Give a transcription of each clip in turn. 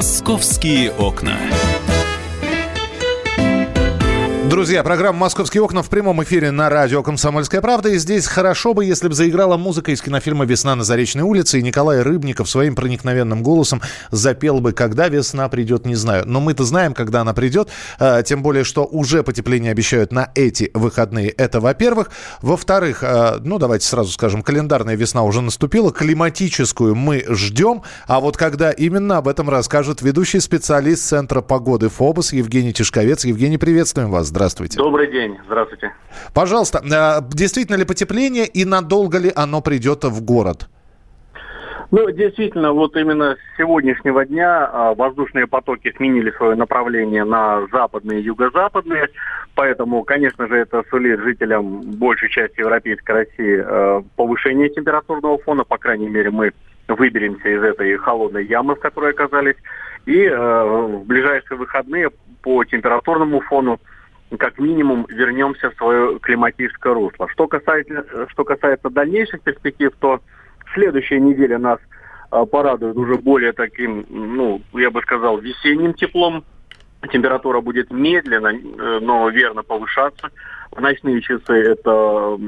Московские окна. Друзья, программа «Московские окна» в прямом эфире на радио «Комсомольская правда». И здесь хорошо бы, если бы заиграла музыка из кинофильма «Весна на Заречной улице», и Николай Рыбников своим проникновенным голосом запел бы «Когда весна придет, не знаю». Но мы-то знаем, когда она придет, э, тем более, что уже потепление обещают на эти выходные. Это во-первых. Во-вторых, э, ну давайте сразу скажем, календарная весна уже наступила, климатическую мы ждем. А вот когда именно, об этом расскажет ведущий специалист Центра погоды ФОБОС Евгений Тишковец. Евгений, приветствуем вас. Здравствуйте. Добрый день. Здравствуйте. Пожалуйста, э, действительно ли потепление и надолго ли оно придет в город? Ну, действительно, вот именно с сегодняшнего дня а, воздушные потоки сменили свое направление на западные и юго-западные, поэтому, конечно же, это сулит жителям большей части Европейской России а, повышение температурного фона, по крайней мере, мы выберемся из этой холодной ямы, в которой оказались, и а, в ближайшие выходные по температурному фону как минимум вернемся в свое климатическое русло. Что касается, что касается дальнейших перспектив, то следующая неделя нас э, порадует уже более таким, ну, я бы сказал, весенним теплом. Температура будет медленно, э, но верно повышаться. В ночные часы это,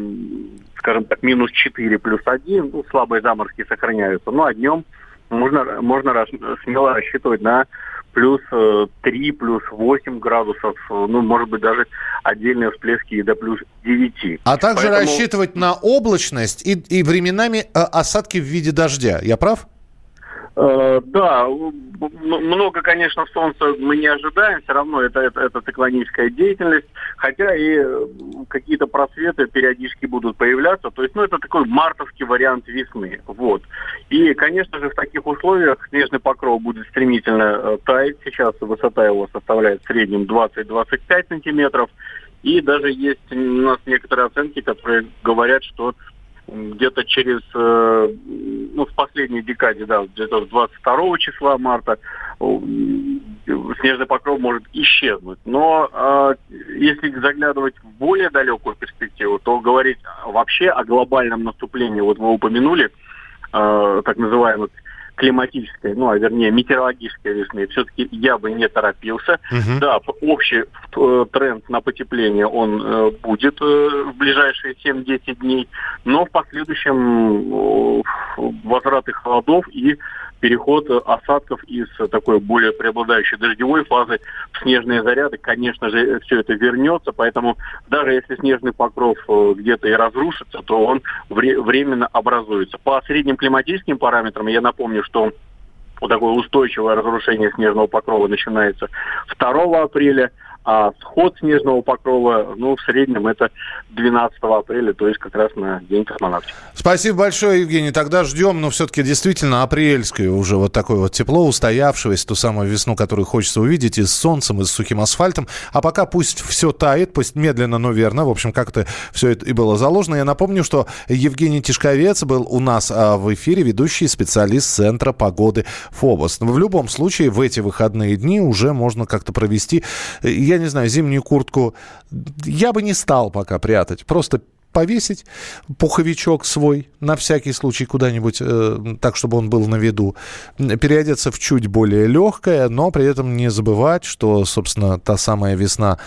скажем так, минус 4 плюс 1, ну, слабые заморозки сохраняются. Ну а днем можно, можно смело рассчитывать на плюс 3, э, плюс 8 градусов, э, ну, может быть, даже отдельные всплески и до плюс 9. А также Поэтому... рассчитывать на облачность и, и временами э, осадки в виде дождя. Я прав? Э, да, много, конечно, солнца мы не ожидаем, все равно это, это, это циклоническая деятельность, хотя и какие-то просветы периодически будут появляться, то есть, ну, это такой мартовский вариант весны, вот. И, конечно же, в таких условиях снежный покров будет стремительно э, таять, сейчас высота его составляет в среднем 20-25 сантиметров, и даже есть у нас некоторые оценки, которые говорят, что где-то через, э, ну, в последней декаде, да, где-то 22 числа марта снежный покров может исчезнуть. Но э, если заглядывать в более далекую перспективу, то говорить вообще о глобальном наступлении, вот вы упомянули, э, так называемых климатической, ну, а вернее метеорологической весны, все-таки я бы не торопился. Угу. Да, общий э, тренд на потепление, он э, будет э, в ближайшие 7-10 дней, но в последующем э, возвраты холодов и переход осадков из такой более преобладающей дождевой фазы в снежные заряды, конечно же, все это вернется, поэтому даже если снежный покров э, где-то и разрушится, то он временно образуется. По средним климатическим параметрам, я напомню, что вот такое устойчивое разрушение снежного покрова начинается 2 апреля, а сход снежного покрова, ну, в среднем это 12 апреля, то есть как раз на День космонавтики. Спасибо большое, Евгений. Тогда ждем, но все-таки действительно апрельское уже вот такое вот тепло, устоявшееся, ту самую весну, которую хочется увидеть и с солнцем, и с сухим асфальтом. А пока пусть все тает, пусть медленно, но верно. В общем, как-то все это и было заложено. Я напомню, что Евгений Тишковец был у нас а, в эфире, ведущий специалист Центра погоды ФОБОС. В любом случае, в эти выходные дни уже можно как-то провести я не знаю, зимнюю куртку я бы не стал пока прятать. Просто повесить пуховичок свой на всякий случай куда-нибудь, э, так, чтобы он был на виду. Переодеться в чуть более легкое, но при этом не забывать, что, собственно, та самая весна,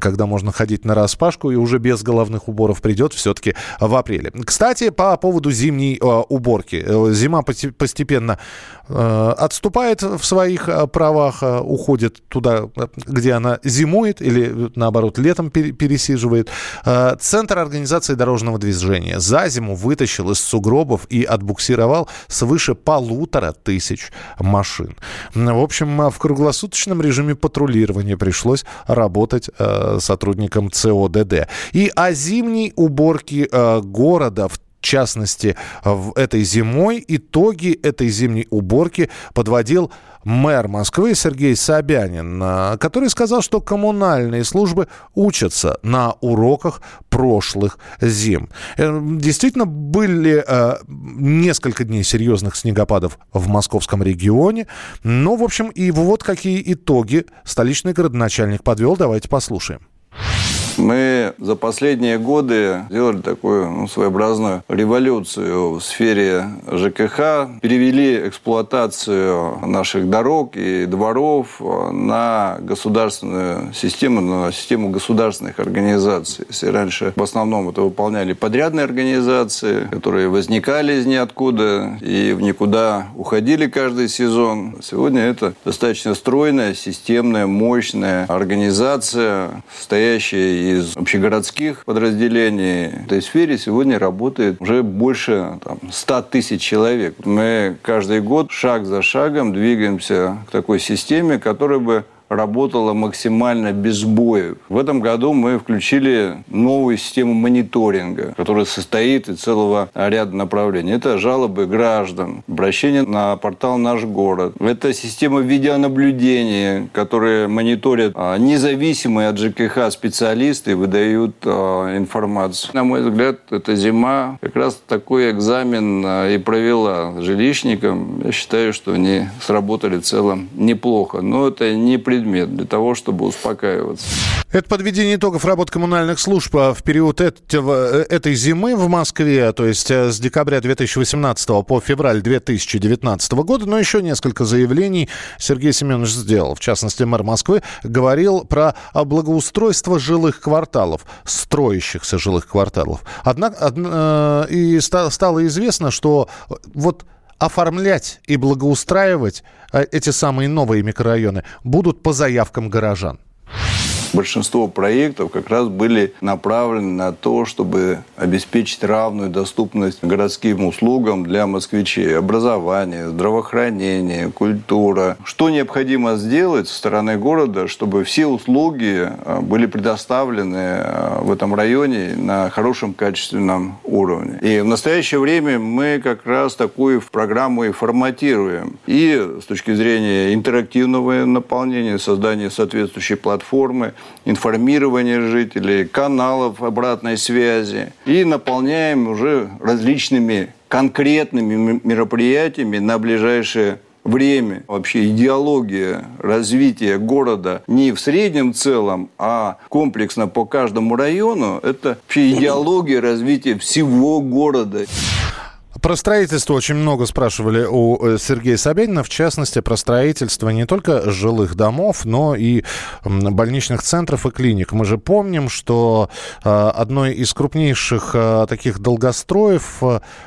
когда можно ходить на распашку и уже без головных уборов придет все-таки в апреле. Кстати, по поводу зимней э, уборки. Э, зима постепенно э, отступает в своих э, правах, э, уходит туда, где она зимует или, наоборот, летом пересиживает. Э, Центр организации организации дорожного движения за зиму вытащил из сугробов и отбуксировал свыше полутора тысяч машин. В общем, в круглосуточном режиме патрулирования пришлось работать э, сотрудникам ЦОДД. И о зимней уборке э, города в частности, в этой зимой. Итоги этой зимней уборки подводил мэр Москвы Сергей Собянин, а, который сказал, что коммунальные службы учатся на уроках прошлых зим. Э, действительно, были э, несколько дней серьезных снегопадов в московском регионе. Ну, в общем, и вот какие итоги столичный городоначальник подвел. Давайте послушаем. Мы за последние годы сделали такую ну, своеобразную революцию в сфере ЖКХ, перевели эксплуатацию наших дорог и дворов на государственную систему, на систему государственных организаций. Если раньше в основном это выполняли подрядные организации, которые возникали из ниоткуда и в никуда уходили каждый сезон, сегодня это достаточно стройная, системная, мощная организация, стоящая из общегородских подразделений. В этой сфере сегодня работает уже больше там, 100 тысяч человек. Мы каждый год шаг за шагом двигаемся к такой системе, которая бы работала максимально без боев. В этом году мы включили новую систему мониторинга, которая состоит из целого ряда направлений. Это жалобы граждан, обращение на портал «Наш город». Это система видеонаблюдения, которая мониторит а, независимые от ЖКХ специалисты и выдают а, информацию. На мой взгляд, эта зима как раз такой экзамен а, и провела жилищникам. Я считаю, что они сработали в целом неплохо. Но это не при предмет для того, чтобы успокаиваться. Это подведение итогов работы коммунальных служб а, в период этого, э, этой зимы в Москве, то есть э, с декабря 2018 по февраль 2019 года. Но еще несколько заявлений Сергей Семенович сделал. В частности, мэр Москвы говорил про благоустройство жилых кварталов, строящихся жилых кварталов. Однако э, и стало известно, что вот оформлять и благоустраивать э, эти самые новые микрорайоны будут по заявкам горожан большинство проектов как раз были направлены на то, чтобы обеспечить равную доступность городским услугам для москвичей. Образование, здравоохранение, культура. Что необходимо сделать со стороны города, чтобы все услуги а, были предоставлены а, в этом районе на хорошем качественном уровне. И в настоящее время мы как раз такую программу и форматируем. И с точки зрения интерактивного наполнения, создания соответствующей платформы, информирования жителей, каналов обратной связи. И наполняем уже различными конкретными мероприятиями на ближайшее время. Вообще идеология развития города не в среднем целом, а комплексно по каждому району, это вообще идеология развития всего города. Про строительство очень много спрашивали у э, Сергея Собянина, в частности, про строительство не только жилых домов, но и больничных центров и клиник. Мы же помним, что э, одной из крупнейших э, таких долгостроев,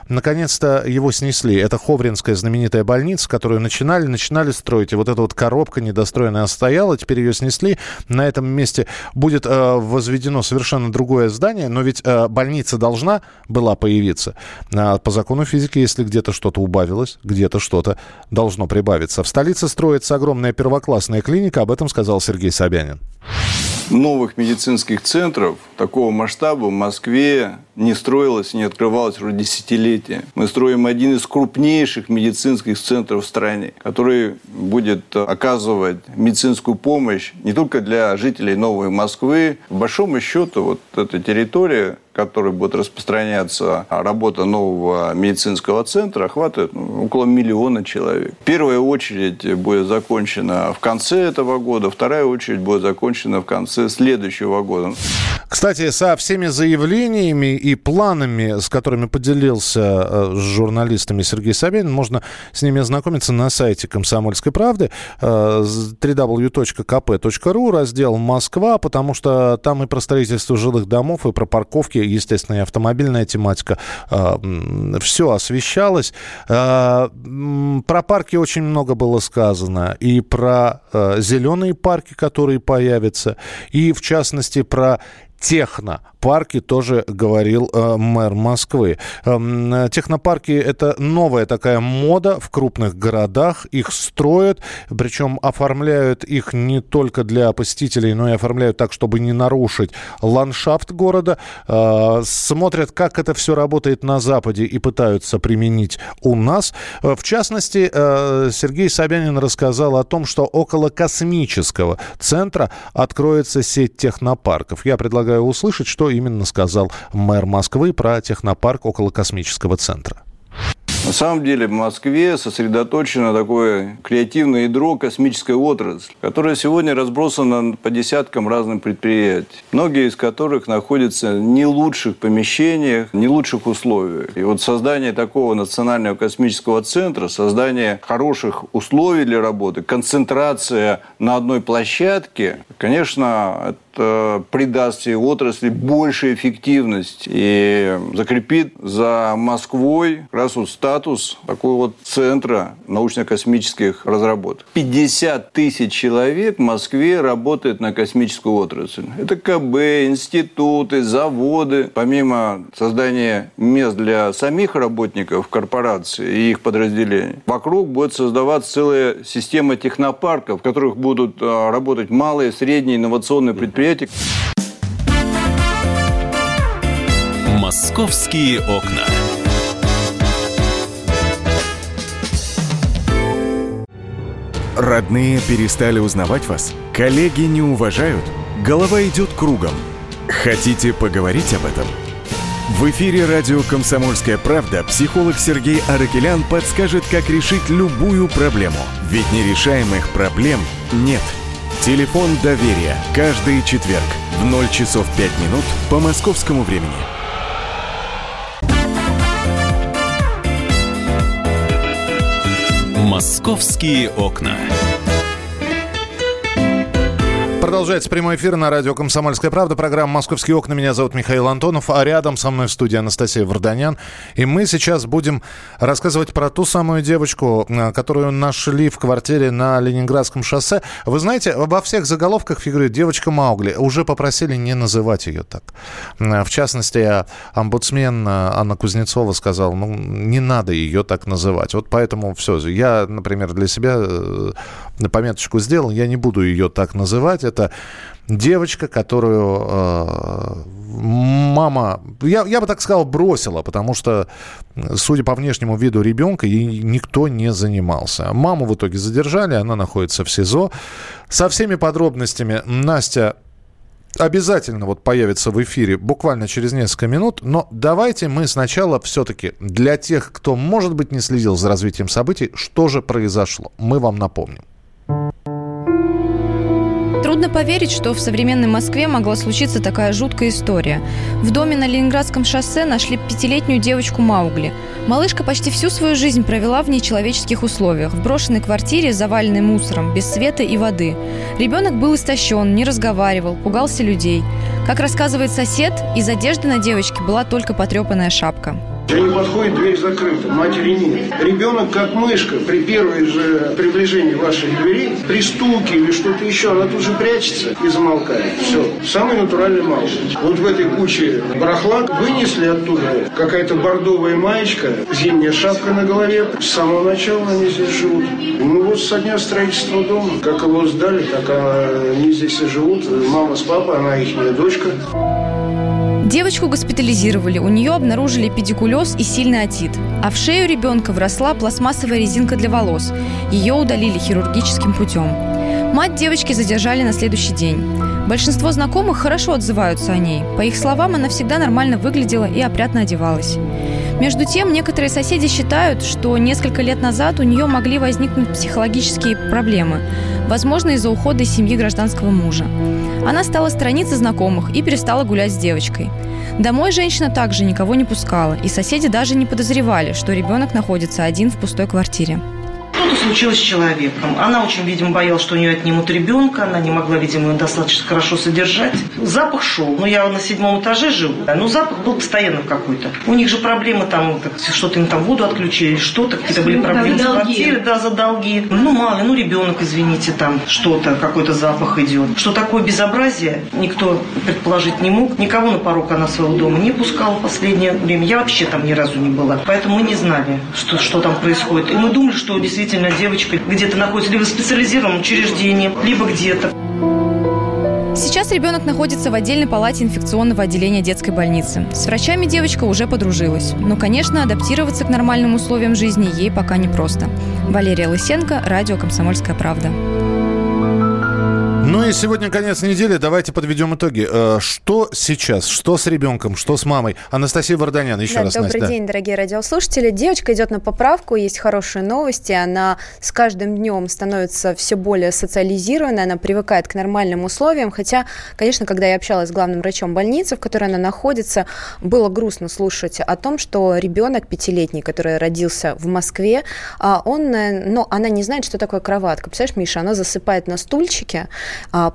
наконец-то его снесли. Это Ховринская знаменитая больница, которую начинали, начинали строить. И вот эта вот коробка недостроенная стояла, теперь ее снесли. На этом месте будет возведено совершенно другое здание, но ведь больница должна была появиться по закону физики, если где-то что-то убавилось, где-то что-то должно прибавиться. В столице строится огромная первоклассная клиника, об этом сказал Сергей Собянин. Новых медицинских центров такого масштаба в Москве не строилось, не открывалось уже десятилетия. Мы строим один из крупнейших медицинских центров в стране, который будет оказывать медицинскую помощь не только для жителей Новой Москвы. В большом счету вот эта территория который будет распространяться работа нового медицинского центра, охватывает ну, около миллиона человек. Первая очередь будет закончена в конце этого года, вторая очередь будет закончена в конце следующего года. Кстати, со всеми заявлениями и планами, с которыми поделился э, с журналистами Сергей Собянин, можно с ними ознакомиться на сайте «Комсомольской правды» э, www.kp.ru, раздел «Москва», потому что там и про строительство жилых домов, и про парковки, естественно, и автомобильная тематика. Э, Все освещалось. Про парки очень много было сказано. И про зеленые парки, которые появятся, и, в частности, про технопарки тоже говорил э, мэр Москвы. Э, технопарки – это новая такая мода в крупных городах. Их строят, причем оформляют их не только для посетителей, но и оформляют так, чтобы не нарушить ландшафт города. Э, смотрят, как это все работает на Западе и пытаются применить у нас. Э, в частности, э, Сергей Собянин рассказал о том, что около космического центра откроется сеть технопарков. Я предлагаю услышать, что именно сказал мэр Москвы про технопарк около космического центра. На самом деле в Москве сосредоточено такое креативное ядро космической отрасли, которая сегодня разбросана по десяткам разных предприятий, многие из которых находятся в не лучших помещениях, не лучших условиях. И вот создание такого национального космического центра, создание хороших условий для работы, концентрация на одной площадке, конечно, придаст всей отрасли больше эффективность и закрепит за Москвой как раз вот статус такого вот центра научно-космических разработок. 50 тысяч человек в Москве работает на космическую отрасль. Это КБ, институты, заводы. Помимо создания мест для самих работников корпорации и их подразделений, вокруг будет создаваться целая система технопарков, в которых будут а, работать малые, средние инновационные предприятия. Московские окна. Родные перестали узнавать вас? Коллеги не уважают? Голова идет кругом. Хотите поговорить об этом? В эфире радио «Комсомольская правда» психолог Сергей Аракелян подскажет, как решить любую проблему. Ведь нерешаемых проблем нет. Телефон доверия. Каждый четверг в 0 часов 5 минут по московскому времени. «Московские окна». Продолжается прямой эфир на радио «Комсомольская правда». Программа «Московские окна». Меня зовут Михаил Антонов, а рядом со мной в студии Анастасия Варданян. И мы сейчас будем рассказывать про ту самую девочку, э, которую нашли в квартире на Ленинградском шоссе. Вы знаете, во всех заголовках фигурирует девочка Маугли. Уже попросили не называть ее так. Э, в частности, омбудсмен э, Анна Кузнецова сказала, ну, не надо ее так называть. Вот поэтому все. Я, например, для себя пометочку сделал, я не буду ее так называть. Это девочка, которую э, мама, я, я бы так сказал, бросила, потому что, судя по внешнему виду ребенка, ей никто не занимался. Маму в итоге задержали, она находится в СИЗО. Со всеми подробностями Настя обязательно вот появится в эфире буквально через несколько минут. Но давайте мы сначала все-таки для тех, кто, может быть, не следил за развитием событий, что же произошло, мы вам напомним. Трудно поверить, что в современной Москве могла случиться такая жуткая история. В доме на Ленинградском шоссе нашли пятилетнюю девочку Маугли. Малышка почти всю свою жизнь провела в нечеловеческих условиях, в брошенной квартире, заваленной мусором, без света и воды. Ребенок был истощен, не разговаривал, пугался людей. Как рассказывает сосед, из одежды на девочке была только потрепанная шапка. Они подходят, дверь закрыта, матери нет. Ребенок, как мышка, при первой же приближении вашей двери, при стуке или что-то еще, она тут же прячется и замолкает. Все. Самый натуральный малыш. Вот в этой куче барахла вынесли оттуда какая-то бордовая маечка, зимняя шапка на голове. С самого начала они здесь живут. Ну вот со дня строительства дома. Как его сдали, так они здесь и живут. Мама с папой, она их дочка. Девочку госпитализировали, у нее обнаружили педикулез и сильный отит. А в шею ребенка вросла пластмассовая резинка для волос. Ее удалили хирургическим путем. Мать девочки задержали на следующий день. Большинство знакомых хорошо отзываются о ней. По их словам, она всегда нормально выглядела и опрятно одевалась. Между тем, некоторые соседи считают, что несколько лет назад у нее могли возникнуть психологические проблемы, возможно, из-за ухода из семьи гражданского мужа. Она стала сторониться знакомых и перестала гулять с девочкой. Домой женщина также никого не пускала, и соседи даже не подозревали, что ребенок находится один в пустой квартире что-то случилось с человеком. Она очень, видимо, боялась, что у нее отнимут ребенка, она не могла, видимо, достаточно хорошо содержать. Запах шел. Ну, я на седьмом этаже живу, но запах был постоянно какой-то. У них же проблемы там, что-то им там воду отключили, что-то, какие-то были проблемы да, с квартирой, да, за долги. Ну, мало, ну, ребенок, извините, там что-то, какой-то запах идет. Что такое безобразие, никто предположить не мог. Никого на порог она своего дома не пускала в последнее время. Я вообще там ни разу не была. Поэтому мы не знали, что, что там происходит. И мы думали, что действительно действительно девочка где-то находится либо в специализированном учреждении, либо где-то. Сейчас ребенок находится в отдельной палате инфекционного отделения детской больницы. С врачами девочка уже подружилась. Но, конечно, адаптироваться к нормальным условиям жизни ей пока непросто. Валерия Лысенко, радио «Комсомольская правда». Ну и сегодня конец недели. Давайте подведем итоги. Э, что сейчас? Что с ребенком? Что с мамой? Анастасия Варданян, еще да, раз, Добрый Настя. день, дорогие радиослушатели. Девочка идет на поправку, есть хорошие новости. Она с каждым днем становится все более социализированной, она привыкает к нормальным условиям. Хотя, конечно, когда я общалась с главным врачом больницы, в которой она находится, было грустно слушать о том, что ребенок пятилетний, который родился в Москве, а, он, э, но она не знает, что такое кроватка. Представляешь, Миша, она засыпает на стульчике,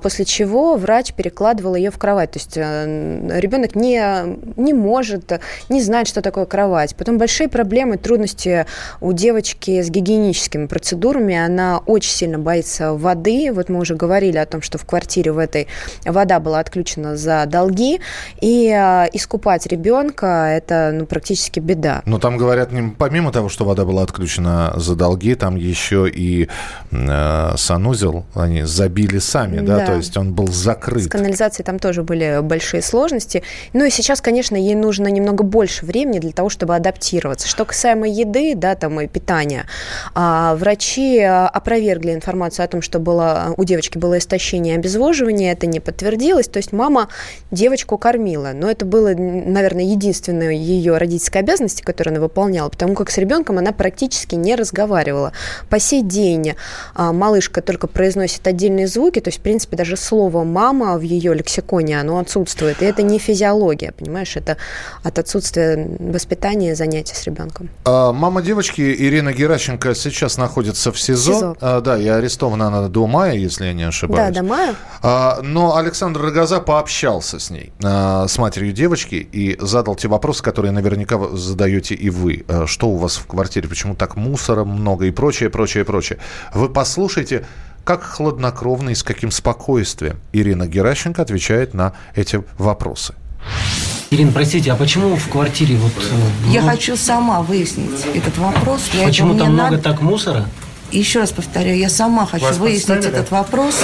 после чего врач перекладывал ее в кровать. То есть э, ребенок не, не может, не знает, что такое кровать. Потом большие проблемы, трудности у девочки с гигиеническими процедурами. Она очень сильно боится воды. Вот мы уже говорили о том, что в квартире в этой вода была отключена за долги. И э, искупать ребенка – это ну, практически беда. Но там говорят, помимо того, что вода была отключена за долги, там еще и э, санузел они забили сами, да? да, то есть он был закрыт. С канализацией там тоже были большие сложности. Ну и сейчас, конечно, ей нужно немного больше времени для того, чтобы адаптироваться. Что касаемо еды, да, там и питания, а, врачи опровергли информацию о том, что было, у девочки было истощение и обезвоживание, это не подтвердилось, то есть мама девочку кормила, но это было, наверное, единственная ее родительская обязанность, которую она выполняла, потому как с ребенком она практически не разговаривала. По сей день а, малышка только произносит отдельные звуки, то есть, в принципе, даже слово «мама» в ее лексиконе, оно отсутствует. И это не физиология, понимаешь, это от отсутствия воспитания занятия с ребенком. А, мама девочки Ирина Геращенко сейчас находится в СИЗО. СИЗО. А, да, и арестована она до мая, если я не ошибаюсь. Да, до мая. А, но Александр Рогоза пообщался с ней, а, с матерью девочки, и задал те вопросы, которые наверняка задаете и вы. А, что у вас в квартире, почему так мусора много и прочее, прочее, прочее. Вы послушайте как хладнокровно и с каким спокойствием Ирина Геращенко отвечает на эти вопросы. Ирина, простите, а почему в квартире вот... Ну... Я хочу сама выяснить этот вопрос. Почему там много надо... так мусора? Еще раз повторяю, я сама хочу Вас выяснить поставили? этот вопрос.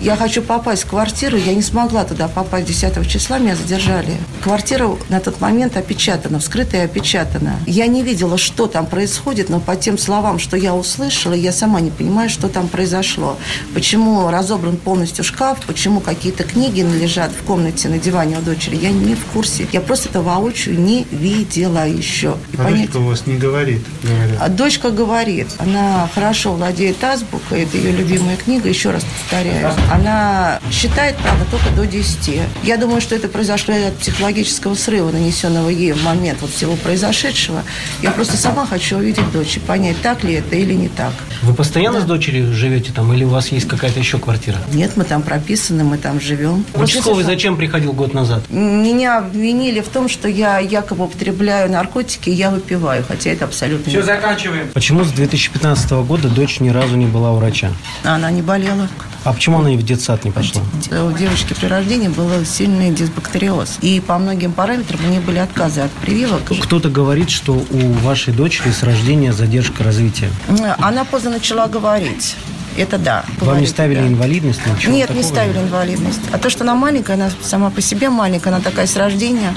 Я хочу попасть в квартиру. Я не смогла туда попасть 10 числа, меня задержали. Квартира на тот момент опечатана, вскрытая и опечатана. Я не видела, что там происходит, но по тем словам, что я услышала, я сама не понимаю, что там произошло. Почему разобран полностью шкаф, почему какие-то книги лежат в комнате на диване у дочери, я не в курсе. Я просто это воочию не видела еще. И а понять... дочка у вас не говорит? Говорят. А дочка говорит. Она хорошо владеет азбукой, это ее любимая книга, еще раз повторяю. Она считает, правда, только до 10. Я думаю, что это произошло от психологического срыва, нанесенного ей в момент вот всего произошедшего. Я просто сама хочу увидеть дочь и понять, так ли это или не так. Вы постоянно да. с дочерью живете там или у вас есть какая-то еще квартира? Нет, мы там прописаны, мы там живем. Участковый зачем приходил год назад? Меня обвинили в том, что я якобы употребляю наркотики, я выпиваю, хотя это абсолютно Все, не заканчиваем. Почему с 2015 года дочь ни разу не была у врача? Она не болела. А почему она и в детсад не пошла? У девочки при рождении был сильный дисбактериоз. И по многим параметрам у нее были отказы от прививок. Кто-то говорит, что у вашей дочери с рождения задержка развития. Она поздно начала говорить. Это да. Вам говорит, не ставили да. инвалидность? Ничего Нет, не ставили инвалидность. А то, что она маленькая, она сама по себе маленькая, она такая с рождения.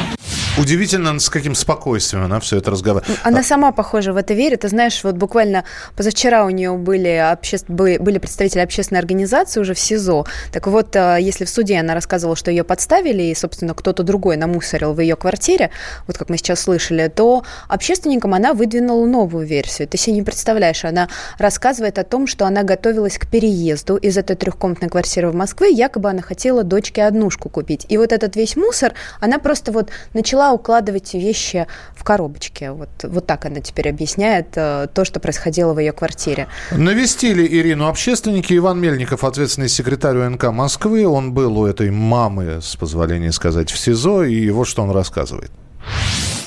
Удивительно, с каким спокойствием она все это разговаривает. Она сама, похоже, в это верит. Ты знаешь, вот буквально позавчера у нее были, обще... были представители общественной организации уже в СИЗО. Так вот, э, если в суде она рассказывала, что ее подставили, и, собственно, кто-то другой намусорил в ее квартире, вот как мы сейчас слышали, то общественникам она выдвинула новую версию. Ты себе не представляешь, она рассказывает о том, что она готовилась к переезду из этой трехкомнатной квартиры в Москве, якобы она хотела дочке однушку купить. И вот этот весь мусор, она просто вот начала укладывать вещи в коробочке. Вот, вот так она теперь объясняет э, то, что происходило в ее квартире. Навестили Ирину общественники. Иван Мельников, ответственный секретарь УНК Москвы. Он был у этой мамы, с позволения сказать, в СИЗО. И вот что он рассказывает.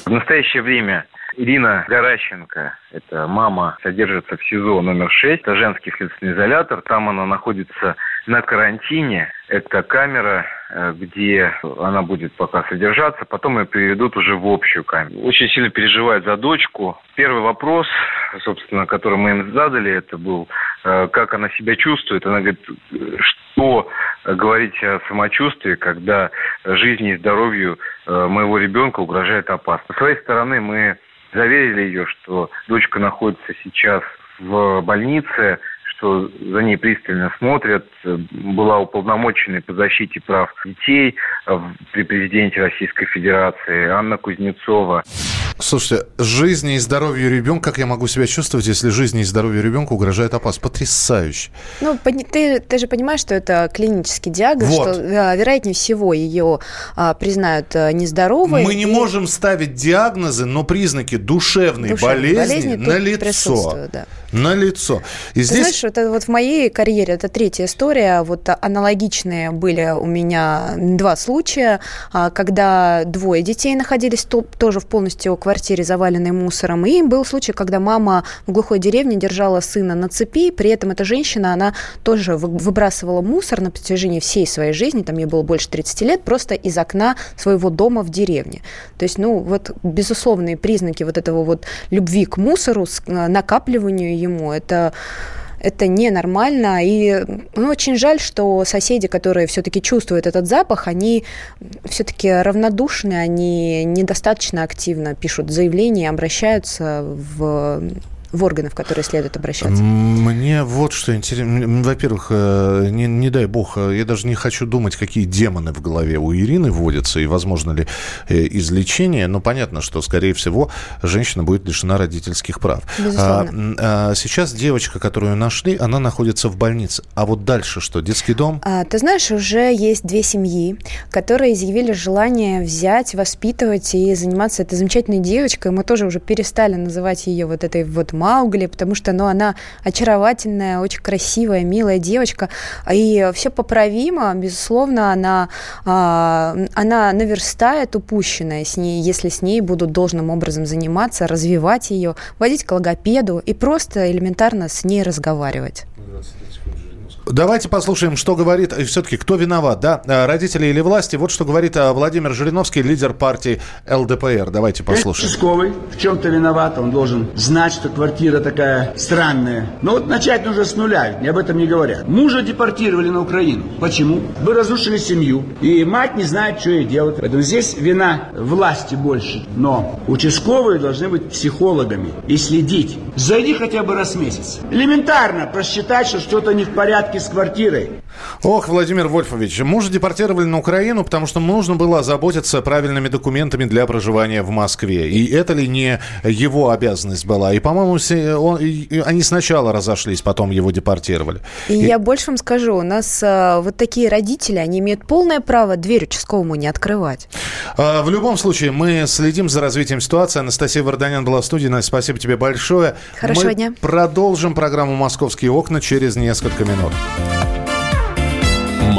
В настоящее время Ирина Горащенко, это мама, содержится в СИЗО номер 6, это женский следственный изолятор. Там она находится на карантине. Это камера, э, где она будет пока содержаться, потом ее переведут уже в общую камеру. Очень сильно переживает за дочку. Первый вопрос, собственно, который мы им задали, это был, э, как она себя чувствует. Она говорит, что говорить о самочувствии, когда жизни и здоровью э, моего ребенка угрожает опасность. С своей стороны мы заверили ее, что дочка находится сейчас в больнице, что за ней пристально смотрят. Была уполномоченной по защите прав детей при президенте Российской Федерации Анна Кузнецова. Слушайте, жизни и здоровью ребенка, как я могу себя чувствовать, если жизни и здоровью ребенка угрожает опасность? Потрясающе. Ну, ты, ты же понимаешь, что это клинический диагноз, вот. что, вероятнее всего, ее а, признают а, нездоровой. Мы не и... можем ставить диагнозы, но признаки душевной, душевной болезни, болезни на лицо. Да. На лицо. И здесь... Знаешь, это вот в моей карьере, это третья история, вот аналогичные были у меня два случая, а, когда двое детей находились тоже в полностью квартире, заваленной мусором, и был случай, когда мама в глухой деревне держала сына на цепи, при этом эта женщина, она тоже выбрасывала мусор на протяжении всей своей жизни, там ей было больше 30 лет, просто из окна своего дома в деревне. То есть, ну, вот безусловные признаки вот этого вот любви к мусору, э, накапливанию ему. Это это ненормально. И ну, очень жаль, что соседи, которые все-таки чувствуют этот запах, они все-таки равнодушны, они недостаточно активно пишут заявления, обращаются в в органы, в которые следует обращаться? Мне вот что интересно. Во-первых, э, не, не дай бог, э, я даже не хочу думать, какие демоны в голове у Ирины водятся и возможно ли э, излечение. Но понятно, что, скорее всего, женщина будет лишена родительских прав. Безусловно. А, а, сейчас девочка, которую нашли, она находится в больнице. А вот дальше что? Детский дом? А, ты знаешь, уже есть две семьи, которые изъявили желание взять, воспитывать и заниматься этой замечательной девочкой. Мы тоже уже перестали называть ее вот этой вот Маугли, потому что ну, она очаровательная, очень красивая, милая девочка. И все поправимо, безусловно, она, а, она наверстает упущенное с ней, если с ней будут должным образом заниматься, развивать ее, водить к логопеду и просто элементарно с ней разговаривать. Давайте послушаем, что говорит, и все-таки, кто виноват, да, э, родители или власти. Вот что говорит э, Владимир Жириновский, лидер партии ЛДПР. Давайте послушаем. Участковый в чем-то виноват, он должен знать, что квартира такая странная. Но вот начать нужно с нуля, мне об этом не говорят. Мужа депортировали на Украину. Почему? Вы разрушили семью, и мать не знает, что ей делать. Поэтому здесь вина власти больше. Но участковые должны быть психологами и следить. Зайди хотя бы раз в месяц. Элементарно просчитать, что что-то не в порядке с квартирой. Ох, Владимир Вольфович, мужа депортировали на Украину, потому что нужно было озаботиться правильными документами для проживания в Москве. И это ли не его обязанность была? И, по-моему, они сначала разошлись, потом его депортировали. И, и... я больше вам скажу, у нас а, вот такие родители, они имеют полное право дверь участковому не открывать. А, в любом случае, мы следим за развитием ситуации. Анастасия Варданян была в студии. Настя, спасибо тебе большое. Хорошего мы дня. продолжим программу «Московские окна» через несколько минут.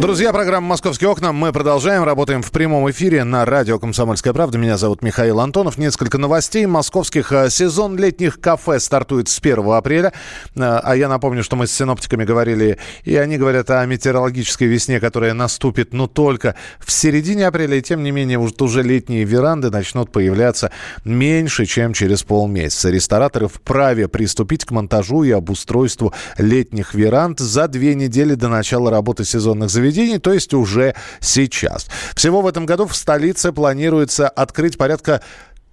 Друзья, программа «Московские окна». Мы продолжаем. Работаем в прямом эфире на радио «Комсомольская правда». Меня зовут Михаил Антонов. Несколько новостей московских. Э, сезон летних кафе стартует с 1 апреля. Э, а я напомню, что мы с синоптиками говорили, и они говорят о метеорологической весне, которая наступит, но только в середине апреля. И тем не менее, уже летние веранды начнут появляться меньше, чем через полмесяца. Рестораторы вправе приступить к монтажу и обустройству летних веранд за две недели до начала работы сезонных заведений заведений, то есть уже сейчас. Всего в этом году в столице планируется открыть порядка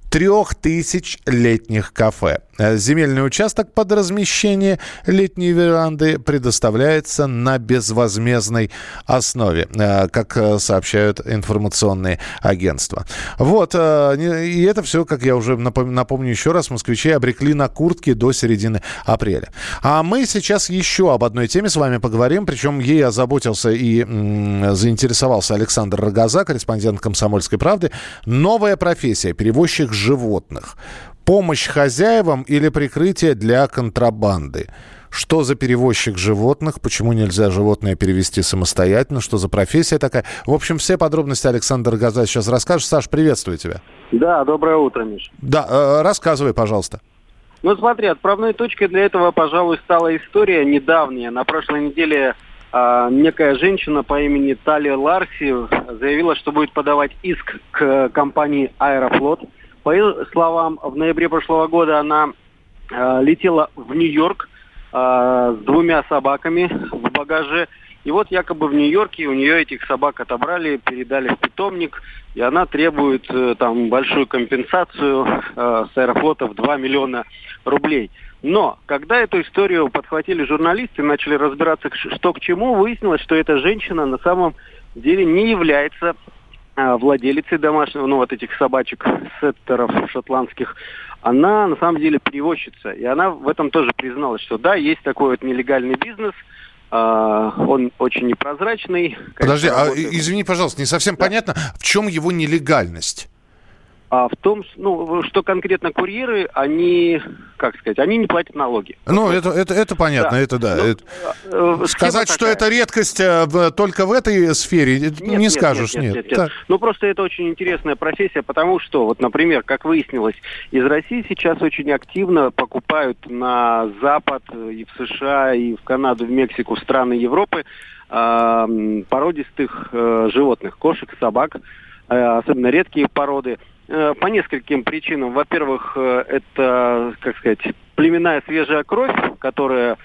трех тысяч летних кафе. Э, земельный участок под размещение летней веранды предоставляется на безвозмездной основе, э, как э, сообщают информационные агентства. Вот, и это все, как я уже напомню еще раз, москвичей обрекли на куртки до середины апреля. А мы сейчас еще об одной теме с вами поговорим, причем ей озаботился и заинтересовался Александр Рогоза, корреспондент «Комсомольской правды». Новая профессия – перевозчик животных помощь хозяевам или прикрытие для контрабанды? Что за перевозчик животных? Почему нельзя животное перевести самостоятельно? Что за профессия такая? В общем, все подробности Александр Газа сейчас расскажет. Саш, приветствую тебя. Да, доброе утро, Миш. Да, э, рассказывай, пожалуйста. Ну, смотри, отправной точкой для этого, пожалуй, стала история недавняя. На прошлой неделе э, некая женщина по имени Талия Ларси заявила, что будет подавать иск к компании «Аэрофлот». По ее словам, в ноябре прошлого года она э, летела в Нью-Йорк, э, с двумя собаками в багаже. И вот якобы в Нью-Йорке у нее этих собак отобрали, передали в питомник, и она требует э, там большую компенсацию э, с аэрофлота в 2 миллиона рублей. Но когда эту историю подхватили журналисты, начали разбираться, что к чему, выяснилось, что эта женщина на самом деле не является а, владелицей домашнего, ну вот этих собачек, сеттеров шотландских, она на самом деле перевозчица. И она в этом тоже призналась, что да, есть такой вот нелегальный бизнес, Uh, он очень непрозрачный. Подожди, а, извини, пожалуйста, не совсем да. понятно, в чем его нелегальность? А в том, ну, что конкретно курьеры, они, как сказать, они не платят налоги. Ну, это, это, это понятно, да. это да. Ну, это... Э, Сказать, что это редкость э, только в этой сфере, нет, не нет, скажешь, нет. нет, нет, нет. Ну, просто это очень интересная профессия, потому что, вот, например, как выяснилось, из России сейчас очень активно покупают на Запад и в США, и в Канаду, в Мексику, страны Европы э, породистых э, животных, кошек, собак, э, особенно редкие породы. Э, по нескольким причинам. Во-первых, э, это, как сказать, племенная свежая кровь, которая,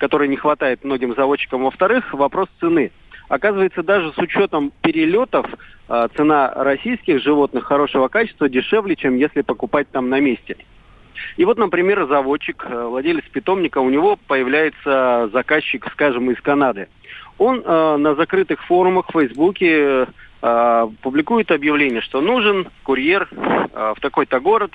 которой не хватает многим заводчикам. Во-вторых, вопрос цены. Оказывается, даже с учетом перелетов э, цена российских животных хорошего качества дешевле, чем если покупать там на месте. И вот, например, заводчик, владелец питомника, у него появляется заказчик, скажем, из Канады. Он э, на закрытых форумах в Фейсбуке публикует объявление, что нужен курьер э, в такой-то город,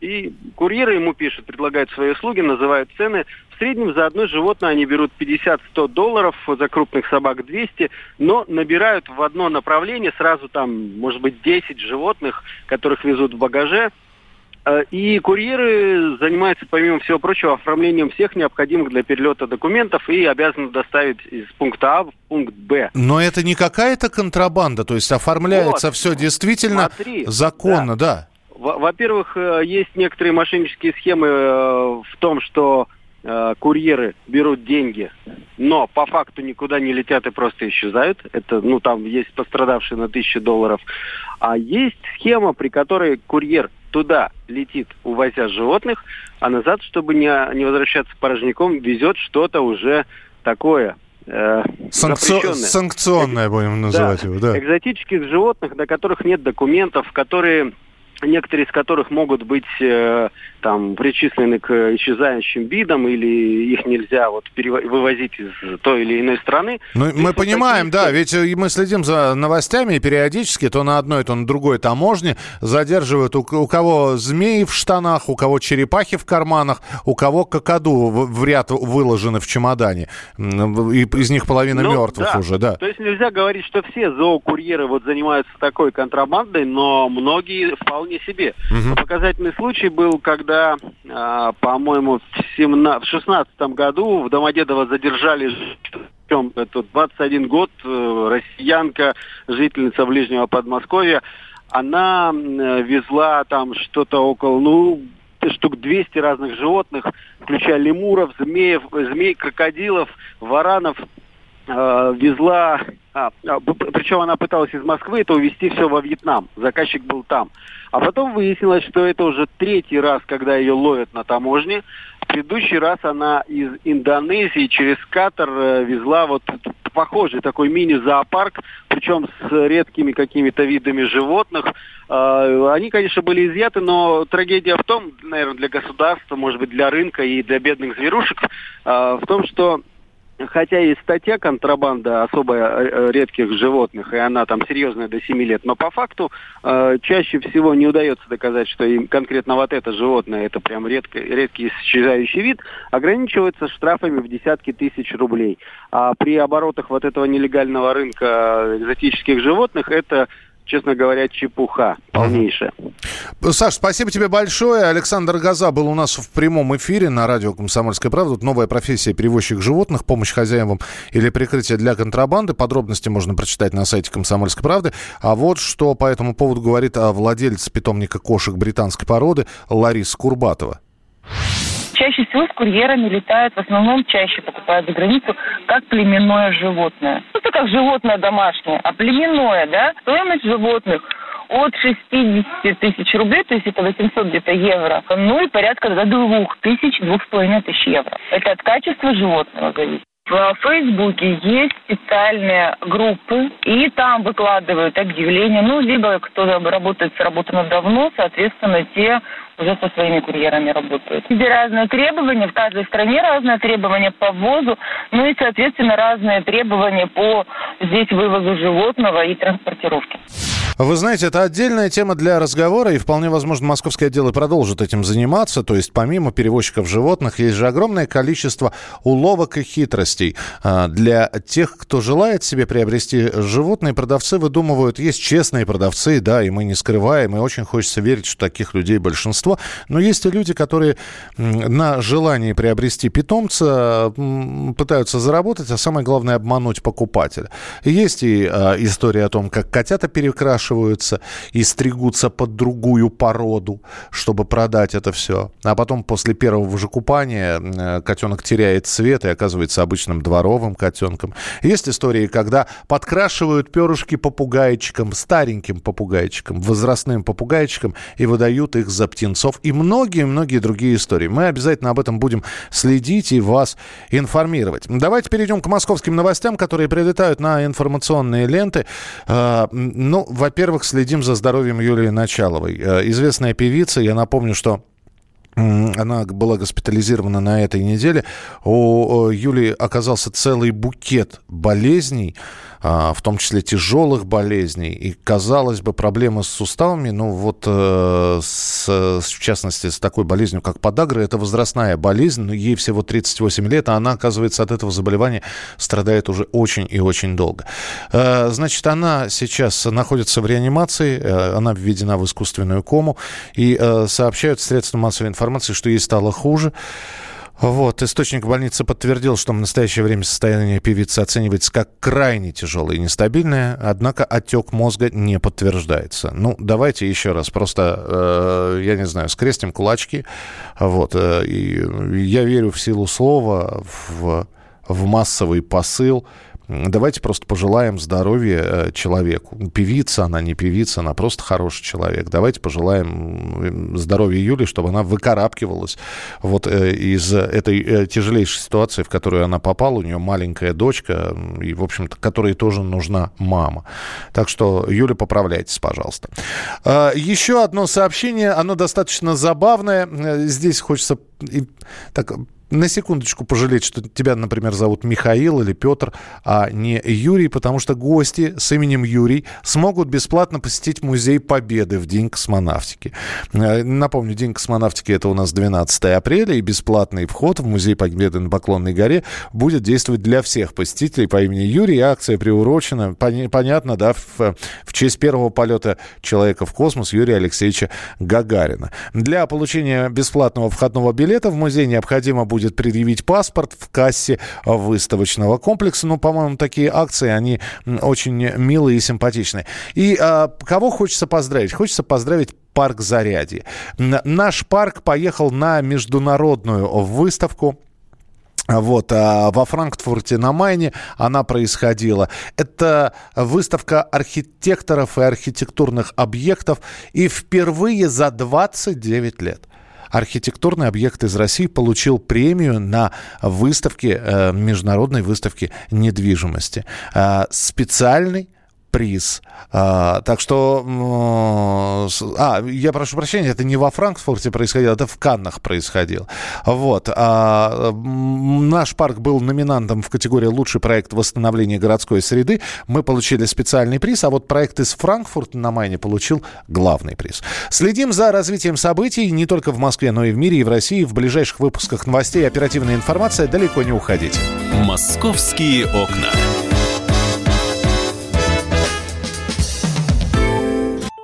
и курьеры ему пишут, предлагают свои услуги, называют цены. В среднем за одно животное они берут 50-100 долларов, за крупных собак 200, но набирают в одно направление сразу там, может быть, 10 животных, которых везут в багаже. Э, и курьеры занимаются, помимо всего прочего, оформлением всех необходимых для перелета документов и обязаны доставить из пункта А в пункт Б. Но это не какая-то контрабанда, то есть оформляется вот. все действительно Смотри, законно, да. да. Во-первых, э, есть некоторые мошеннические схемы э, в том, что курьеры берут деньги, но по факту никуда не летят и просто исчезают. Это, ну, там есть пострадавшие на тысячи долларов. А есть схема, при которой курьер туда летит, увозя животных, а назад, чтобы не, не возвращаться порожняком, везет что-то уже такое э, Санкци... Санкционное, будем называть да, его, да. Экзотических животных, на которых нет документов, которые некоторые из которых могут быть э, там причислены к исчезающим видам или их нельзя вот вывозить из той или иной страны. Ну, мы понимаем, такие... да, ведь э, мы следим за новостями и периодически то на одной, то на другой таможне задерживают у, у кого змеи в штанах, у кого черепахи в карманах, у кого какаду в, в ряд выложены в чемодане. И из них половина ну, мертвых да. уже, да. То есть нельзя говорить, что все зоокурьеры вот занимаются такой контрабандой, но многие вполне себе. Угу. Показательный случай был, когда э, по-моему, в, 17, в 16 году в Домодедово задержали причем это 21 год, э, россиянка, жительница Ближнего Подмосковья, она везла там что-то около, ну, штук 200 разных животных, включая лемуров, змеев, змей, крокодилов, варанов, везла, а, а причем она пыталась из Москвы это увезти все во Вьетнам. Заказчик был там. А потом выяснилось, что это уже третий раз, когда ее ловят на таможне. В предыдущий раз она из Индонезии через Катар э, везла вот похожий такой мини-зоопарк, причем с редкими какими-то видами животных. Э, они, конечно, были изъяты, но трагедия в том, наверное, для государства, может быть, для рынка и для бедных зверушек, э, в том, что хотя есть статья контрабанда особо э, редких животных, и она там серьезная до 7 лет, но по факту э, чаще всего не удается доказать, что им конкретно вот это животное, это прям редко, редкий исчезающий вид, ограничивается штрафами в десятки тысяч рублей. А при оборотах вот этого нелегального рынка экзотических животных это честно говоря, чепуха полнейшая. Саш, спасибо тебе большое. Александр Газа был у нас в прямом эфире на радио «Комсомольская правда». Новая профессия перевозчик животных, помощь хозяевам или прикрытие для контрабанды. Подробности можно прочитать на сайте «Комсомольской правды». А вот что по этому поводу говорит владелец питомника кошек британской породы Лариса Курбатова. Чаще всего с курьерами летают, в основном чаще покупают за границу, как племенное животное. Ну, это как животное домашнее, а племенное, да, стоимость животных от 60 тысяч рублей, то есть это 800 где-то евро, ну и порядка до 2 тысяч, 2,5 тысяч евро. Это от качества животного зависит. В Фейсбуке есть специальные группы, и там выкладывают объявления. Ну, либо кто работает сработано давно, соответственно, те уже со своими курьерами работают. Где разные требования, в каждой стране разные требования по ввозу, ну и, соответственно, разные требования по здесь вывозу животного и транспортировке. Вы знаете, это отдельная тема для разговора, и вполне возможно, московское отдел продолжит этим заниматься. То есть помимо перевозчиков животных, есть же огромное количество уловок и хитростей. А, для тех, кто желает себе приобрести животные, продавцы выдумывают, есть честные продавцы, да, и мы не скрываем, и очень хочется верить, что таких людей большинство. Но есть и люди, которые на желании приобрести питомца пытаются заработать, а самое главное обмануть покупателя. Есть и а, история о том, как котята перекрашивают окрашиваются и стригутся под другую породу, чтобы продать это все. А потом после первого же купания э, котенок теряет цвет и оказывается обычным дворовым котенком. Есть истории, когда подкрашивают перышки попугайчикам, стареньким попугайчикам, возрастным попугайчикам и выдают их за птенцов. И многие-многие другие истории. Мы обязательно об этом будем следить и вас информировать. Давайте перейдем к московским новостям, которые прилетают на информационные ленты. Э, ну, во во-первых, следим за здоровьем Юлии Началовой. Э, известная певица, я напомню, что она была госпитализирована на этой неделе. У Юлии оказался целый букет болезней. А, в том числе тяжелых болезней. И, казалось бы, проблемы с суставами, ну вот э, с, в частности с такой болезнью, как подагра, это возрастная болезнь, но ей всего 38 лет, а она, оказывается, от этого заболевания страдает уже очень и очень долго. Э, значит, она сейчас находится в реанимации, э, она введена в искусственную кому, и сообщают средства массовой информации, что ей стало хуже. Вот, источник больницы подтвердил, что в настоящее время состояние певицы оценивается как крайне тяжелое и нестабильное, однако отек мозга не подтверждается. Ну, давайте еще раз, просто, э, я не знаю, скрестим кулачки, вот, э, и я верю в силу слова, в, в массовый посыл, Давайте просто пожелаем здоровья э, человеку. Певица она, не певица, она просто хороший человек. Давайте пожелаем здоровья Юли, чтобы она выкарабкивалась вот э, из этой э, тяжелейшей ситуации, в которую она попала. У нее маленькая дочка, и, в общем-то, которой тоже нужна мама. Так что, Юля, поправляйтесь, пожалуйста. Еще одно сообщение, оно достаточно забавное. Здесь хочется так на секундочку пожалеть, что тебя, например, зовут Михаил или Петр, а не Юрий, потому что гости с именем Юрий смогут бесплатно посетить Музей Победы в День космонавтики. Э, напомню, День космонавтики это у нас 12 апреля, и бесплатный вход в Музей Победы на Поклонной горе будет действовать для всех посетителей по имени Юрий. Акция приурочена, понятно, да, в, в честь первого полета человека в космос Юрия Алексеевича Гагарина. Для получения бесплатного входного билета в музей необходимо будет будет предъявить паспорт в кассе выставочного комплекса. Ну, по-моему, такие акции, они очень милые и симпатичные. И а, кого хочется поздравить? Хочется поздравить парк Зарядье. Наш парк поехал на международную выставку вот, а во Франкфурте на Майне она происходила. Это выставка архитекторов и архитектурных объектов. И впервые за 29 лет архитектурный объект из России получил премию на выставке, э, международной выставке недвижимости. Э, специальный приз. А, так что... А, я прошу прощения, это не во Франкфурте происходило, это в Каннах происходило. Вот. А, наш парк был номинантом в категории «Лучший проект восстановления городской среды». Мы получили специальный приз, а вот проект из Франкфурта на Майне получил главный приз. Следим за развитием событий не только в Москве, но и в мире, и в России. В ближайших выпусках новостей оперативная информация. Далеко не уходите. «Московские окна».